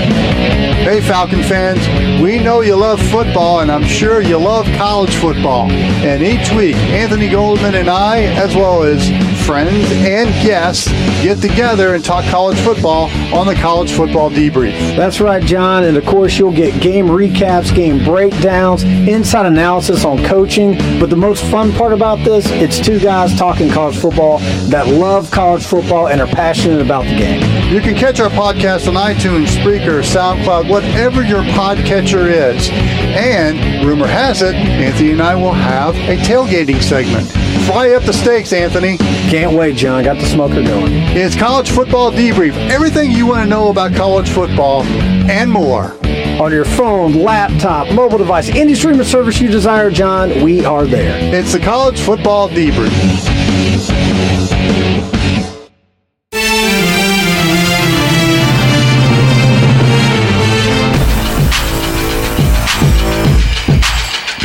Hey, Falcon fans, we know you love football, and I'm sure you love college football. And each week, Anthony Goldman and I, as well as friends and guests, get together and talk college football on the College Football Debrief. That's right, John. And of course, you'll get game recaps, game breakdowns, inside analysis on coaching. But the most fun part about this, it's two guys talking college football that love college football and are passionate about the game. You can catch our podcast on iTunes, Spreaker, SoundCloud, whatever your podcatcher is. And rumor has it, Anthony and I will have a tailgating segment. Fly up the stakes, Anthony. Can't wait, John. Got the smoker going. It's College Football Debrief. Everything you want to know about college football and more. On your phone, laptop, mobile device, any streaming service you desire, John, we are there. It's the College Football Debrief.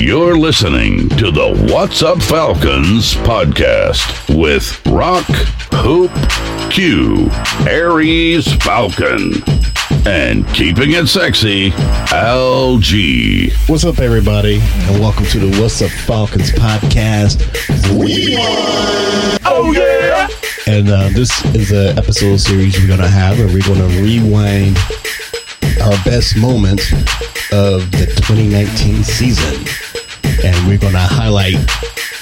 You're listening to the What's Up Falcons podcast with Rock, Hoop, Q, Aries Falcon, and keeping it sexy, LG. What's up, everybody, and welcome to the What's Up Falcons podcast. Oh, yeah! And uh, this is an episode series we're going to have where we're going to rewind our best moments of the 2019 season. And we're going to highlight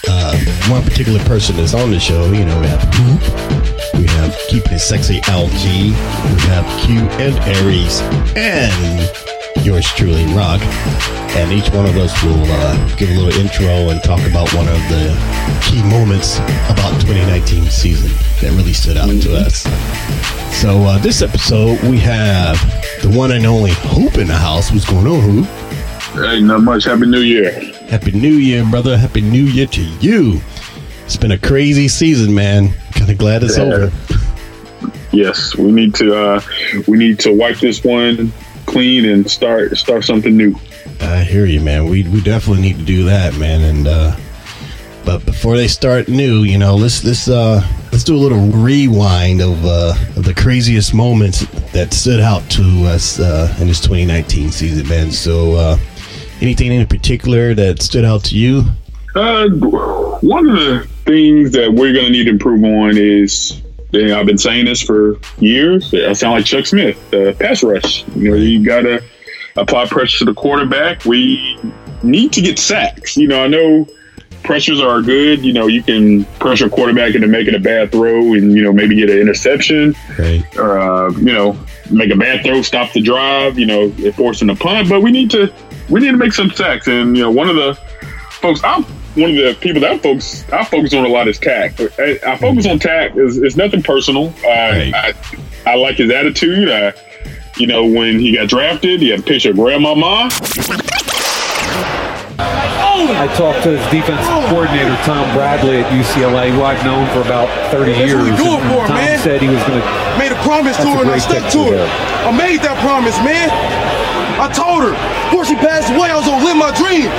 uh, one particular person that's on the show. You know, we have Hoop, we have Keeping It Sexy LG, we have Q and Aries, and yours truly, Rock. And each one of us will uh, give a little intro and talk about one of the key moments about 2019 season that really stood out to us. So uh, this episode, we have the one and only Hoop in the house. What's going on, Hoop? Ain't not much. Happy New Year. Happy New Year, brother. Happy New Year to you. It's been a crazy season, man. Kind of glad it's Yeah. over. Yes, we need to uh we need to wipe this one clean and start start something new. I hear you, man. We we definitely need to do that, man. And uh but before they start new, you know, let's let's uh let's do a little rewind of uh of the craziest moments that stood out to us uh in this 2019 season, man. So uh anything in particular that stood out to you? Uh one of the things that we're gonna need to improve on is and I've been saying this for years. I sound like Chuck Smith, uh, pass rush. You know, you gotta apply pressure to the quarterback. We need to get sacks. You know, I know pressures are good. You know, you can pressure a quarterback into making a bad throw and, you know, maybe get an interception. Right. or uh, you know make a bad throw, stop the drive, you know, forcing a punt. But we need to we need to make some sacks. And you know, one of the folks, I'm one of the people that I focus I focus on a lot is Takk. I, I focus on Takk. is it's nothing personal. Uh, Right. I I like his attitude. I, you know, when he got drafted, he had a picture of grandmama. I talked to his defensive coordinator, Tom Bradley at UCLA, who I've known for about 30 years. what we do it And for, Tom man. said he was going to. Made a promise to a her and I great stuck to it. I made that promise, man. I told her. Before she passed away, I was gonna live my dream.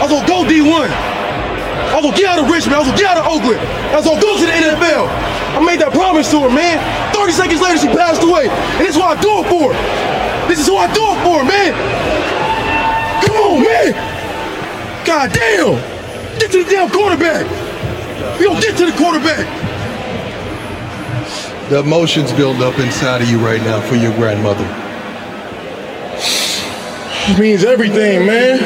I was gonna go D1. I was gonna get out of Richmond. I was gonna get out of Oakland. I was gonna go to the NFL. I made that promise to her, man. 30 seconds later, she passed away. And this is what I do it for. This is who I do it for, man. Come on, man. God damn. Get to the damn quarterback. We gonna get to the quarterback. The emotions build up inside of you right now for your grandmother. It means everything, man.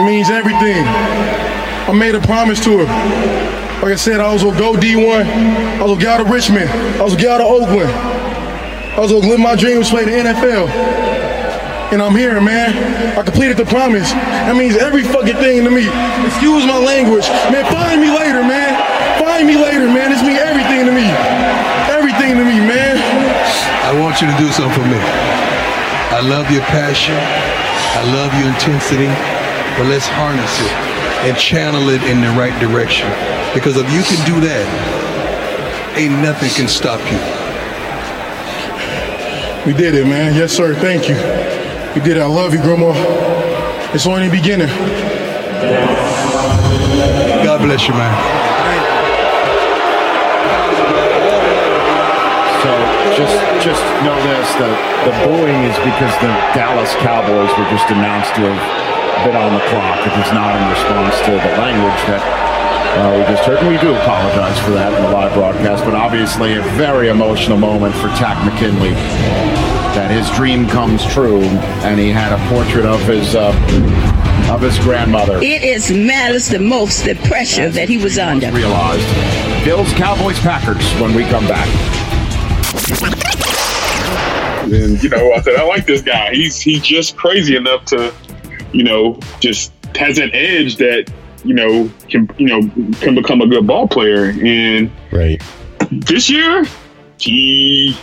It means everything. I made a promise to her. Like I said, I was gonna go D1. I was gonna get out of Richmond. I was gonna get out of Oakland. I was gonna live my dream to play the NFL. And I'm here, man. I completed the promise. That means every fucking thing to me. Excuse my language. Man, find me later, man. Find me later, man. This means everything to me. Everything to me, man. I want you to do something for me. I love your passion. I love your intensity. But let's harness it and channel it in the right direction. Because if you can do that, ain't nothing can stop you. We did it, man. Yes, sir. Thank you. We did it. I love you, Grandma. It's only the beginning. God bless you, man. Just just know this: the the booing is because the Dallas Cowboys were just announced to have been on the clock. It is not in response to the language that uh, we just heard. And we do apologize for that in the live broadcast, but obviously a very emotional moment for Takk McKinley. That his dream comes true, and he had a portrait of his uh, of his grandmother. It is matters the most the pressure that he was under. Realized. Bills, Cowboys, Packers. When we come back. And you know, I said I like this guy. He's he's just crazy enough to, you know, just has an edge that you know can you know can become a good ball player. And Right. this year, he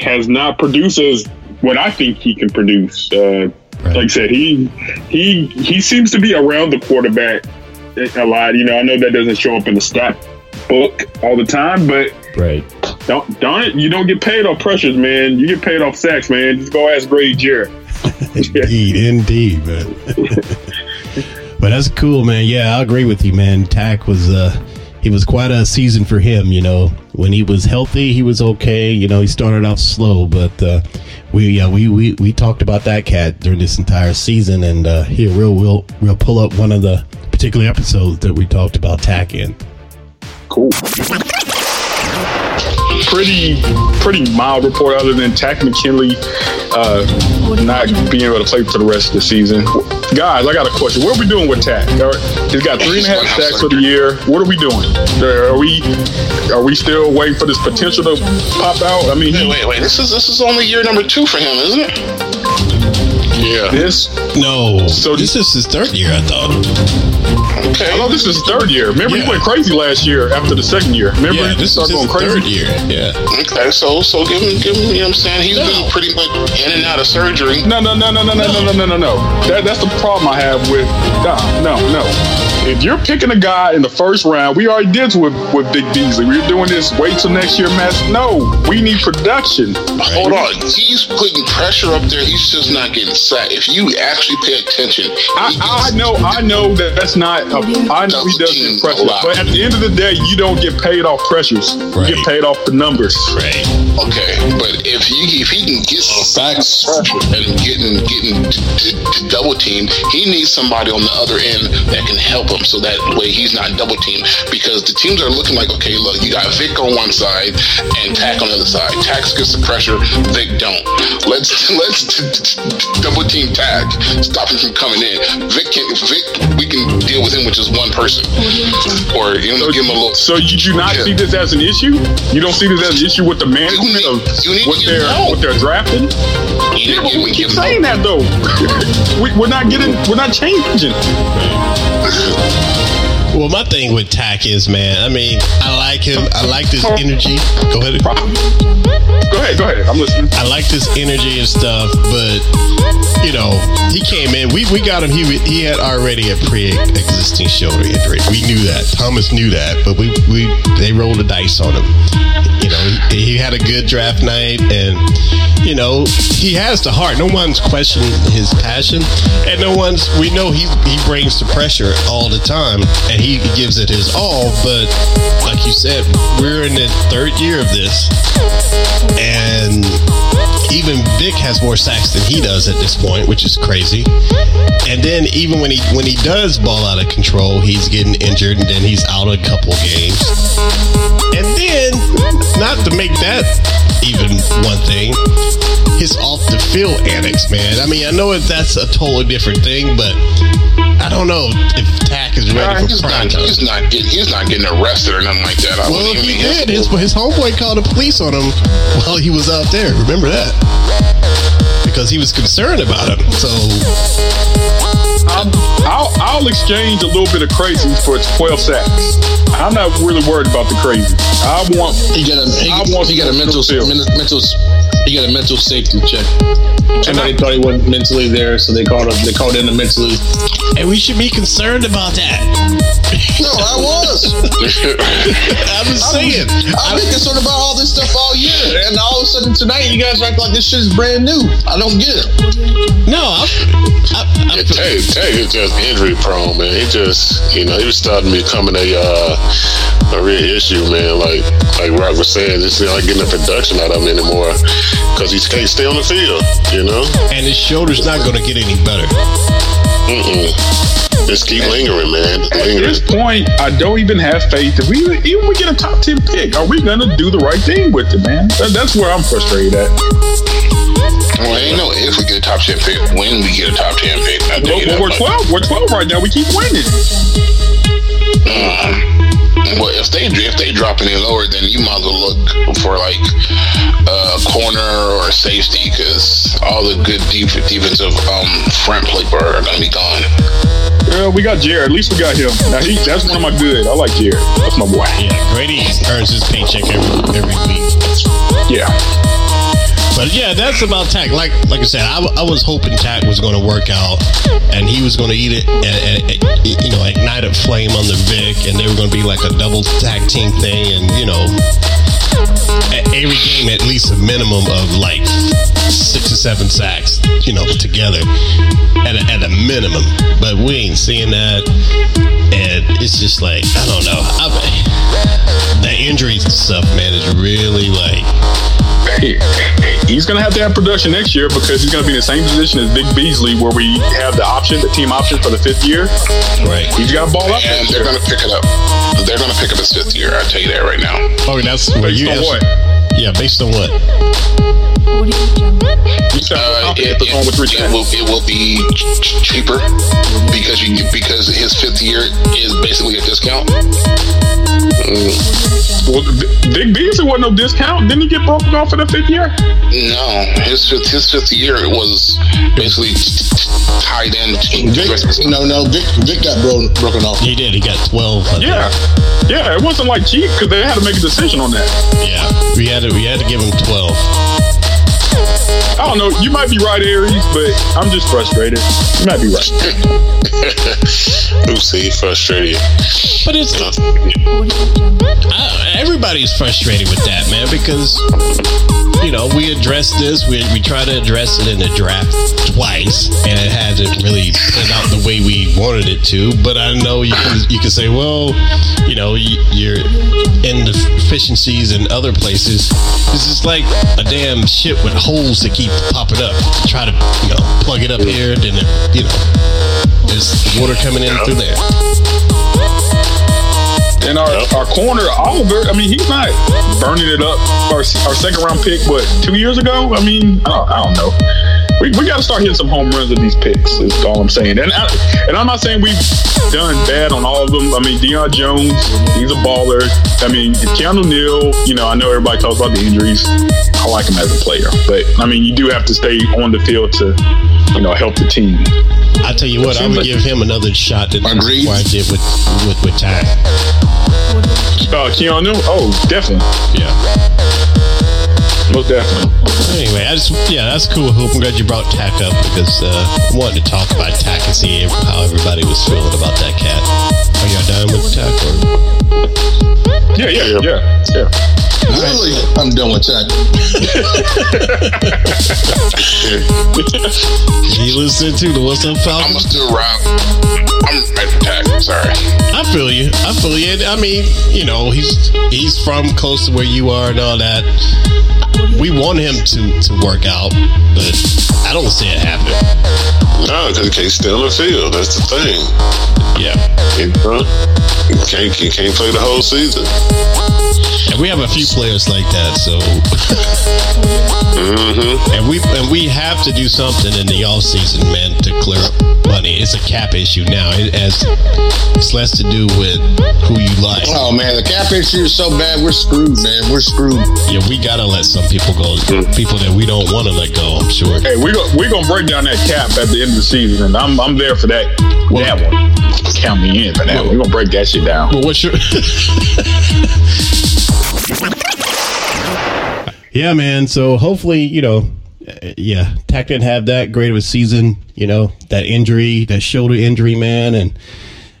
has not produced as what I think he can produce. Uh, Like I said, he he he seems to be around the quarterback a lot. You know, I know that doesn't show up in the stat book all the time, but Right. Don't darn it, you don't get paid off pressures, man. You get paid off sacks, man. Just go ask Grady Jarrett. Indeed, indeed, man. but that's cool, man. Yeah, I agree with you, man. Takk was uh he was quite a season for him, you know. When he was healthy, he was okay. You know, he started off slow, but uh we yeah, we, we we talked about that cat during this entire season and uh here we'll we'll we'll pull up one of the particular episodes that we talked about Takk in. Cool. Pretty, pretty mild report other than Takk McKinley uh, not being able to play for the rest of the season. Guys, I got a question. What are we doing with Takk? All right, He's got three and a half sacks for the year. What are we doing? Are we are we still waiting for this potential to pop out? I mean, Wait, wait, wait. This is this is only year number two for him, isn't it? Yeah. This No. So this is his third year, I thought. Okay. I know this is third year. Remember, he Yeah. went crazy last year after the second year. Remember, Yeah, he this is started going crazy. third year. Yeah. Okay, so so give him give him. You know what I'm saying? He's been pretty much in and out of surgery. No, no, no, no, no, no, no, no, no, no, no. That, that's the problem I have with no, no, no. If you're picking a guy in the first round, we already did with with Vic Beasley. We're doing this. Wait till next year, Matt. No, we need production. Hold on, he's putting pressure up there. He's just not getting sacked. If you actually pay attention, I, I know, I know that that's not. A, I know he does get pressure, but at the end of the day, you don't get paid off pressures. You get paid off the numbers. Right. Okay, but if he if he can get sacks and getting getting d- d- d- double teamed, he needs somebody on the other end that can help him, so that way he's not double teamed. Because the teams are looking like, okay, look, you got Vic on one side and Takk on the other side. Takk gets the pressure, Vic don't. Let's let's double team Takk, stop him from coming in. Vic can Vic, we can deal with him with just one person, or you know, give him a little. So you do not see this as an issue? You don't see this as an issue with the management of what they're what they're drafting? Yeah, but we keep saying that though. we, we're not getting, we're not changing. Well, my thing with Takk is, man, I mean, I like him. I like this energy. Go ahead. Go ahead, go ahead. I'm listening. I like this energy and stuff, but you know, he came in. We, we got him. He he had already a pre-existing shoulder injury. We knew that. Thomas knew that, but we we they rolled the dice on him. You know, he, he had a good draft night, and you know, he has the heart. No one's questioning his passion, and no one's. We know he he brings the pressure all the time, and he gives it his all. But like you said, we're in the third year of this, and even Vic has more sacks than he does at this point, which is crazy. And then even when he when he does ball out of control, he's getting injured, and then he's out a couple games. Not to make that even one thing, his off the field antics, man. I mean, I know that that's a totally different thing, but I don't know if Takk is ready Uh, for he's, prime not, time. he's not getting he's not getting arrested or nothing like that. I Well, wouldn't he did. His, his homeboy called the police on him while he was out there. Remember that? Because he was concerned about him. So I'm, I'll, I'll exchange a little bit of crazy for 12 sacks. I'm not really worried about the crazy. I want. He got a he, I want he got a some mental mental he got a mental safety check. Somebody thought he wasn't mentally there, so they called him. They called in a mentally. and we should be concerned about that. No, I was. I was saying. I've been concerned about all this stuff all year, and all of a sudden tonight, you guys act like this shit is brand new. I don't get it. No, I, I, I, Tay, Tay is just injury prone, man. He just, you know, he was starting to becoming a uh, a issue, man. Like like Rock was saying, it's not getting the production out of him anymore because he can't stay on the field, you know. and his shoulder's not going to get any better. Mm-mm. Just keep lingering, man. Just At lingering. this point, I don't even have faith. If we even we get a top ten pick, are we gonna do the right thing with it, man? That, that's where I'm frustrated at. Well, ain't no if we get a top ten pick, when we get a top ten pick. I Well, well, we're twelve. We're twelve right now. We keep winning. Mm. Well, if they if they drop any lower, then you might as well look for like a corner or a safety because all the good def- defensive um, front play are gonna be gone. Yeah, we got Jarrett. At least we got him. Now he that's one of my good. I like Jarrett. That's my boy. Yeah, Grady earns his paycheck every every week. Yeah. But yeah, that's about Takk. Like like I said, I, was hoping Takk was going to work out, and he was going to eat it, and, and, and, you know, ignite a flame on the Vic, and they were going to be like a double tag team thing, and you know, every game at least a minimum of like six or seven sacks, you know, together at a, at a minimum. But we ain't seeing that, and it's just like I don't know. I, that injury stuff, man, is really like. He- he's gonna have to have production next year because he's gonna be in the same position as Vic Beasley, where we have the option, the team option for the fifth year. Right. He's got to ball up. And they're gonna pick it up. They're gonna pick up his fifth year. I tell you that right now. Oh, that's where Based you on what? Yeah, based on what? Uh, it, it, it will it will be ch- ch- cheaper because you because his fifth year is basically a discount. Mm, Well, B- Big Beasley wasn't no discount. Didn't he get broken off for the fifth year? no, his fifth his fifth year was basically t- t- tied in. Vic, no, no, Vic, Vic got bro- broken off. He did. He got twelve. I think. Yeah, yeah. It wasn't like cheap because they had to make a decision on that. Yeah, we had to we had to give him twelve. I don't know. You might be right, Aries, but I'm just frustrated. You might be right. Oopsie, frustrated. But it's uh, I, everybody's frustrated with that, man, because you know we address this. We we try to address it in the draft twice, and it hasn't really turned out the way we wanted it to. But I know you can you can say, well, you know, you, you're in deficiencies in other places. This is like a damn ship with holes to keep popping up. Try to you know plug it up here, then it, you know there's water coming in through there. And our, our corner, Oliver, I mean, he's not burning it up. Our, our second round pick, what, two years ago? I mean, I don't, I don't know. We, we got to start hitting some home runs with these picks, is all I'm saying. And, I, and I'm not saying we've done bad on all of them. I mean, Deion Jones, he's a baller. I mean, Keanu Neal, you know, I know everybody talks about the injuries. I like him as a player. But, I mean, you do have to stay on the field to, you know, help the team. I tell you what, I would give him another shot that Agreed. I did with with with Ty. Uh, Keanu? Oh, definitely. Yeah. Most definitely. Anyway, I just yeah, that's cool. Hoop. I'm glad you brought Takk up because uh, I wanted to talk about Takk and see how everybody was feeling about that cat. Are y'all done with Takk? Or? Yeah, yeah, yeah, yeah. Literally, I'm done with that. You listen to the What's Up I'm still rap. I'm ready for tag. Sorry. I feel you. I feel you. I mean, you know, he's he's from close to where you are and all that. We want him to to work out, but I don't see it happen. No, because he can't stay on the field. That's the thing. Yeah. You know? You can't, you can't play the whole season. And we have a few players like that. So, Mm-hmm. and we and we have to do something in the off season, man, to clear up money. It's a cap issue now. It has it's less to do with who you like. Oh man, the cap issue is so bad. We're screwed, man. We're screwed. Yeah, we gotta let some people go. People that we don't want to let go. I'm sure. Hey, we go we gonna break down that cap at the end of the season, and I'm I'm there for that. that one. Count me in for that. We're gonna break that shit down. But what's your? yeah, man. So hopefully, you know, yeah, Takk didn't have that great of a season. You know, that injury, that shoulder injury, man, and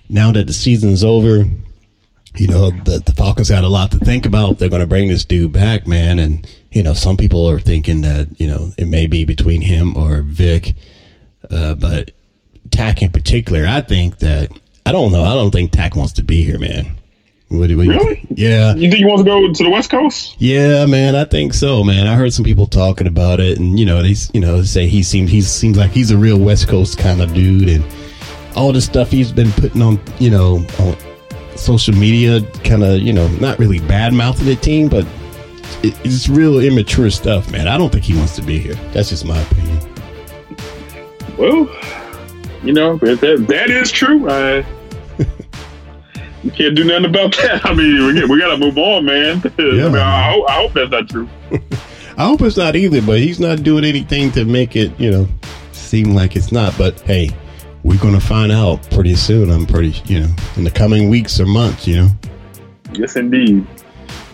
now that the season's over, you know, the, the Falcons had a lot to think about. They're going to bring this dude back, man. And, you know, some people are thinking that, you know, it may be between him or Vic. Uh, but Takk in particular, I think that, I don't know. I don't think Takk wants to be here, man. What do you Really? Yeah. You think he wants to go to the West Coast? Yeah, man, I think so, man. I heard some people talking about it, and you know, they you know say he seems he seems like he's a real West Coast kind of dude, and all the stuff he's been putting on, you know, on social media, kind of you know, not really bad mouthing the team, but it, it's real immature stuff, man. I don't think he wants to be here. That's just my opinion. Well, you know, that that is true. Uh, you can't do nothing about that. I mean, we, we got to move on, man. I, mean, I, hope, I hope that's not true. I hope it's not either, but he's not doing anything to make it, you know, seem like it's not. But hey, we're gonna find out pretty soon. I'm pretty, you know, in the coming weeks or months, you know. Yes, indeed.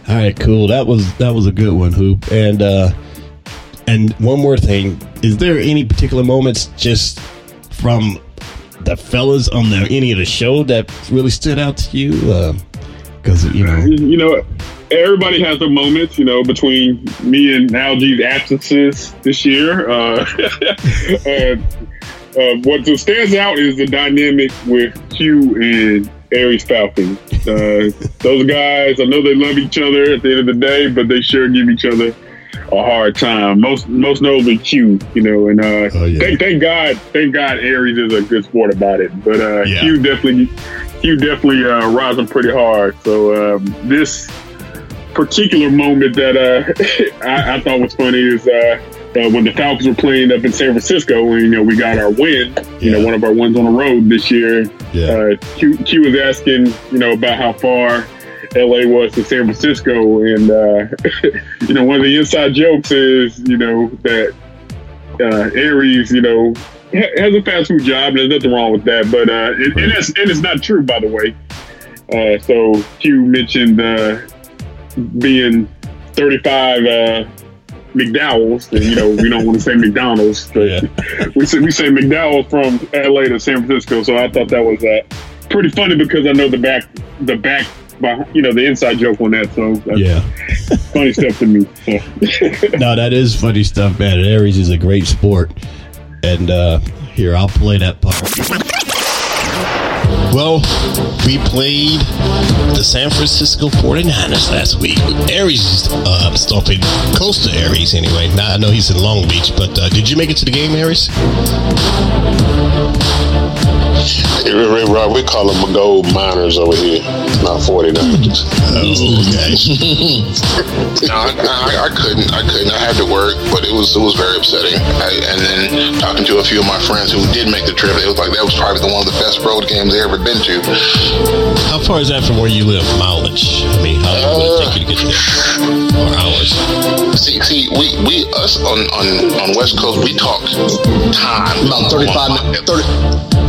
All right, cool. That was that was a good one, Hoop. And uh and one more thing, is there any particular moments just from the fellas on the any of the show that really stood out to you? Because you know, You know, everybody has their moments. You know, between me and LG's absences this year. Uh, uh, uh, what stands out is the dynamic with Q and Aries Falcon. Uh, those guys, I know they love each other at the end of the day, but they sure give each other a hard time. Most most notably Q, you know, and uh, thank thank God, thank God Aries is a good sport about it. But uh, Yeah. Q definitely Q definitely uh, rising pretty hard. So um, this particular moment that uh, I, I thought was funny is uh, uh, when the Falcons were playing up in San Francisco, and you know we got our win, you know, one of our wins on the road this year. Uh, Q, Q was asking, you know, about how far LA was to San Francisco, and uh, you know, one of the inside jokes is, you know, that uh, Aries, you know, ha- has a fast food job. There's nothing wrong with that, but uh, it, and, it's, and it's not true, by the way. Uh, so Q mentioned uh, being 35 uh, McDowell's, and you know we don't want to say McDonald's, but we say we say McDowell's from LA to San Francisco. So I thought that was uh, pretty funny because I know the back the back. Beh- You know the inside joke on that, so that's Yeah. funny stuff to me. So. no, that is funny stuff, man. And Aries is a great sport. And uh here, I'll play that part. Well, we played the San Francisco 49ers last week. Aries is uh, stomping close to Aries anyway. Now, I know he's in Long Beach, but uh, did you make it to the game, Aries? Hey, Ray Rob, we call them gold miners over here, not 49ers. Oh, no, I, I, I couldn't. I couldn't. I had to work, but it was it was very upsetting. I, and then talking to a few of my friends who did make the trip, it was like that was probably the one of the best road games they ever been to. How far is that from where you live? Mileage? I mean, how long would it take you to get there? Or hours? See, see, we, we us on, on, on West Coast, we talk time. About 35, 30,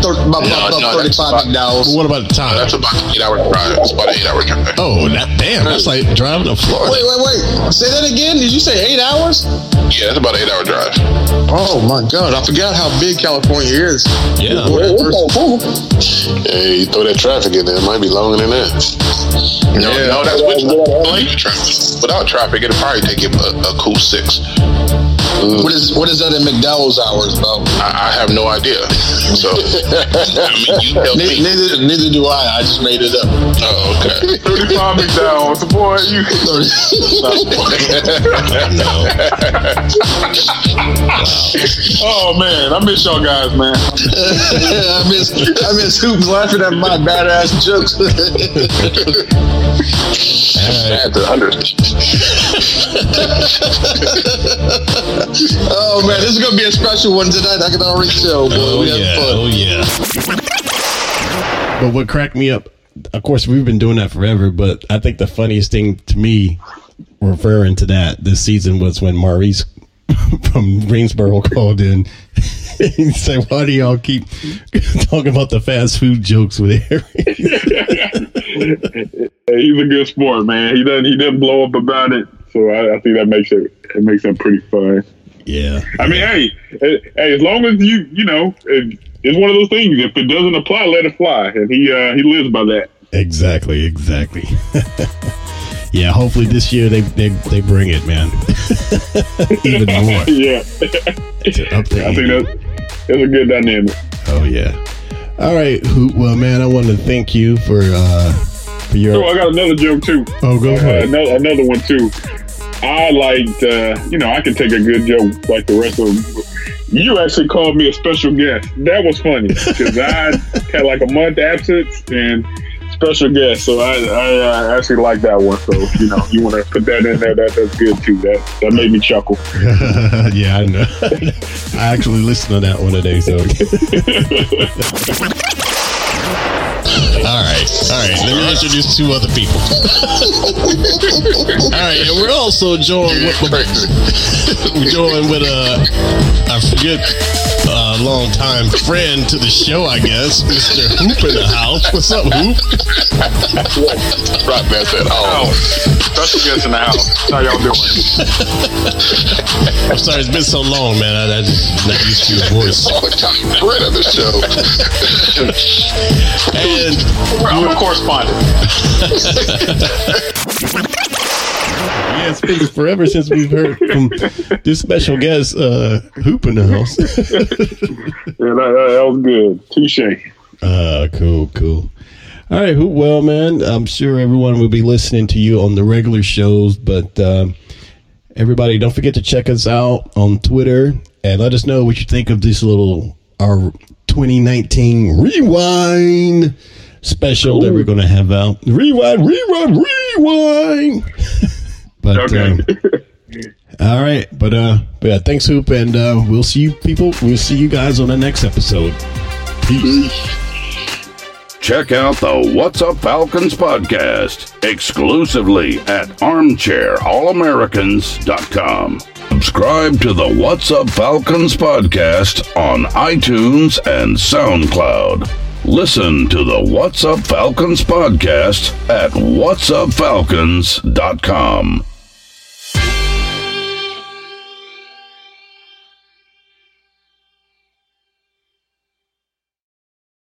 30 about, about, about 35 McDowell's. What about the time? That's about an eight hour drive. It's about an eight hour drive. Oh, that, damn. That's like driving to Florida. Wait, wait, wait. Say that again. Did you say eight hours? Yeah, that's about an eight hour drive. Oh my God! I forgot how big California is. Yeah. Hey, you throw that traffic in there, it might be longer than that. No, Yeah. no, that's with without traffic. Without traffic, it'll probably take you a, a cool six. What is what is that in McDowell's hours, bro? I, I have no idea. So, I mean, you Ne- neither neither do I. I just made it up. Oh, okay. 35 McDowell's, boy, you. oh man, I miss y'all guys, man. I miss I miss Hoops laughing at my badass jokes. At the hundred. oh man, this is gonna be a special one tonight. I can already tell. Boy. Oh we yeah, fun. oh yeah. But what cracked me up, of course, we've been doing that forever. But I think the funniest thing to me, referring to that this season, was when Maurice from Greensboro called in. he said, "Why do y'all keep talking about the fast food jokes with Harry?" He's a good sport, man. He doesn't he doesn't blow up about it, so I, I think that makes it it makes it pretty fun. Yeah. I mean, hey, hey, as long as you you know, it, it's one of those things. If it doesn't apply, let it fly, and he uh, he lives by that. Exactly, exactly. yeah, hopefully this year they they, they bring it, man. Even more. yeah, I think that's that's a good dynamic. Oh yeah. All right, Well, man, I want to thank you for uh for your. So I got another joke too. Oh, go Uh, ahead. another, another one too. I liked, uh, you know, I can take a good joke like the rest of them. You actually called me a special guest. That was funny because I had like a month absence and special guest. So I, I uh, actually like that one. So you know, you want to put that in there. That that's good too. That that made me chuckle. yeah, I know. I actually listened to that one today, so. All right, all right. Let me introduce two other people. all right, and we're also joined with we're joined with a I forget a long time friend to the show, I guess, Mr. Hoop in the house. What's up, Hoop? Rock man said, "Oh, special guest in the house. How y'all doing?" I'm sorry, it's been so long, man. I, I just not used to your voice. Oh, friend of the show. and I'm a correspondent. Yeah, it's been forever since we've heard from this special guest, uh, Hoop in the house. yeah, that, that was good. Touche. Uh, cool, cool. All right, Hoop. Well, man, I'm sure everyone will be listening to you on the regular shows, but um, everybody, don't forget to check us out on Twitter and let us know what you think of this little our 2019 rewind special that we're going to have out. Rewind, rewind, rewind. but um, all right, but uh, but yeah, thanks, Hoop, and uh, we'll see you people. We'll see you guys on the next episode. Peace. Check out the What's Up Falcons podcast exclusively at armchairallamericans.com. Subscribe to the What's Up Falcons podcast on iTunes and SoundCloud. Listen to the What's Up Falcons podcast at whatsupfalcons.com.